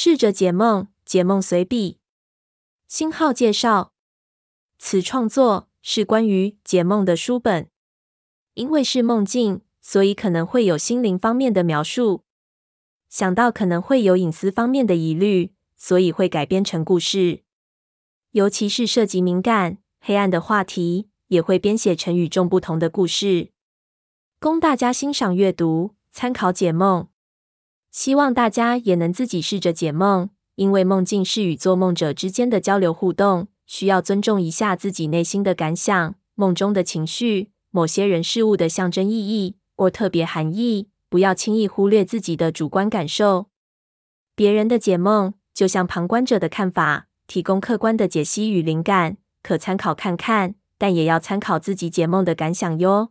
试着解梦，解梦随笔。星号介绍：此创作是关于解梦的书本，因为是梦境，所以可能会有心灵方面的描述。想到可能会有隐私方面的疑虑，所以会改编成故事。尤其是涉及敏感、黑暗的话题，也会编写成与众不同的故事，供大家欣赏阅读、参考解梦。希望大家也能自己试着解梦，因为梦境是与做梦者之间的交流互动，需要尊重一下自己内心的感想、梦中的情绪、某些人事物的象征意义或特别含义。不要轻易忽略自己的主观感受。别人的解梦就像旁观者的看法，提供客观的解析与灵感，可参考看看，但也要参考自己解梦的感想哟。